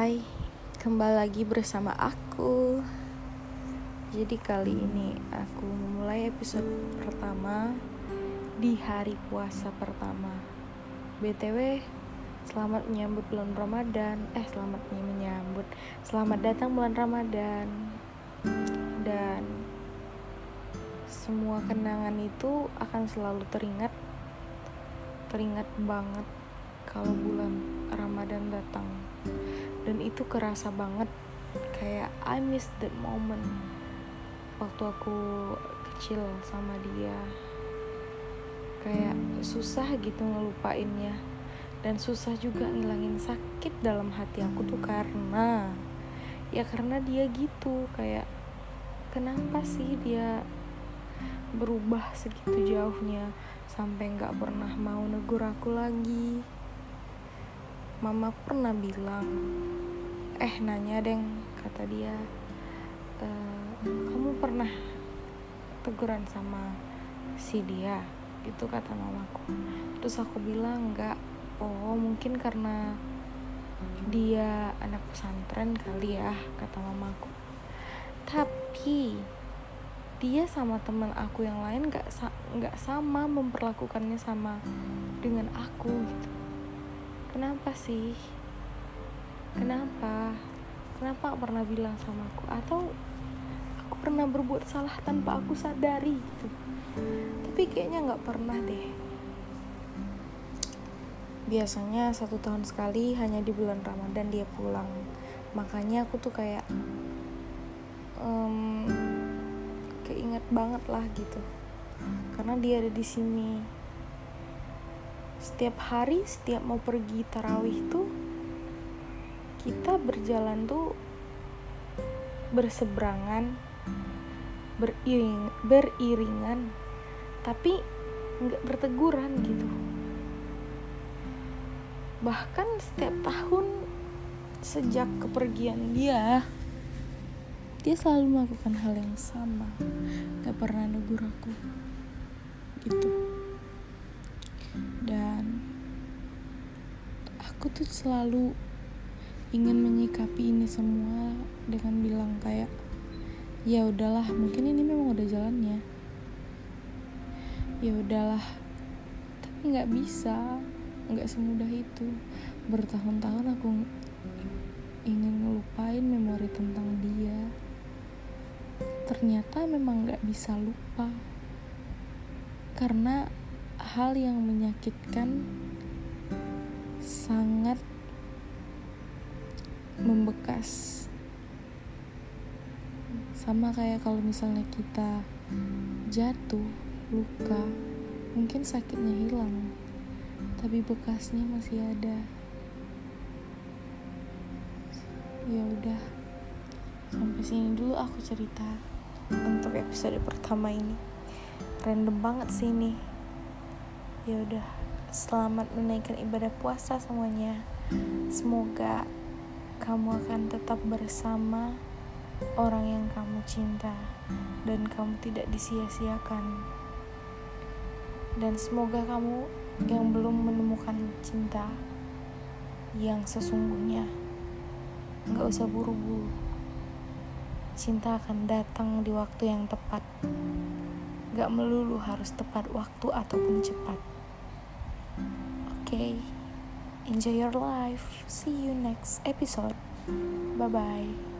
Hai, kembali lagi bersama aku. Jadi kali ini aku memulai episode pertama di hari puasa pertama. BTW, selamat menyambut bulan Ramadan. Eh, selamat menyambut. Selamat datang bulan Ramadan. Dan semua kenangan itu akan selalu teringat teringat banget kalau bulan Ramadan datang. Dan itu kerasa banget. Kayak I miss that moment waktu aku kecil sama dia. Kayak susah gitu ngelupainnya. Dan susah juga ngilangin sakit dalam hati aku tuh karena ya karena dia gitu. Kayak kenapa sih dia berubah segitu jauhnya? Sampai nggak pernah mau negur aku lagi mama pernah bilang eh nanya deng kata dia e, kamu pernah teguran sama si dia? Gitu kata mamaku. Terus aku bilang enggak. Oh mungkin karena dia anak pesantren kali ya kata mamaku. Tapi dia sama teman aku yang lain nggak nggak sama memperlakukannya sama dengan aku gitu kenapa sih? Kenapa? Kenapa pernah bilang sama aku? Atau aku pernah berbuat salah tanpa aku sadari gitu? Tapi kayaknya nggak pernah deh. Biasanya satu tahun sekali hanya di bulan Ramadan dia pulang. Makanya aku tuh kayak um, keinget banget lah gitu. Karena dia ada di sini setiap hari setiap mau pergi tarawih tuh kita berjalan tuh berseberangan beriring beriringan tapi nggak berteguran gitu. Bahkan setiap tahun sejak kepergian dia dia selalu melakukan hal yang sama. Gak pernah negur aku gitu aku tuh selalu ingin menyikapi ini semua dengan bilang kayak ya udahlah mungkin ini memang udah jalannya. Ya udahlah tapi nggak bisa nggak semudah itu. Bertahun-tahun aku ingin ngelupain memori tentang dia. Ternyata memang nggak bisa lupa. Karena hal yang menyakitkan sangat membekas. Sama kayak kalau misalnya kita jatuh luka mungkin sakitnya hilang tapi bekasnya masih ada. Ya udah sampai sini dulu aku cerita untuk episode pertama ini. Random banget sih ini. Ya udah selamat menaikkan ibadah puasa semuanya. Semoga kamu akan tetap bersama orang yang kamu cinta dan kamu tidak disia-siakan. Dan semoga kamu yang belum menemukan cinta yang sesungguhnya nggak usah buru-buru. Cinta akan datang di waktu yang tepat. Gak melulu harus tepat waktu ataupun cepat okay enjoy your life. See you next episode. Bye bye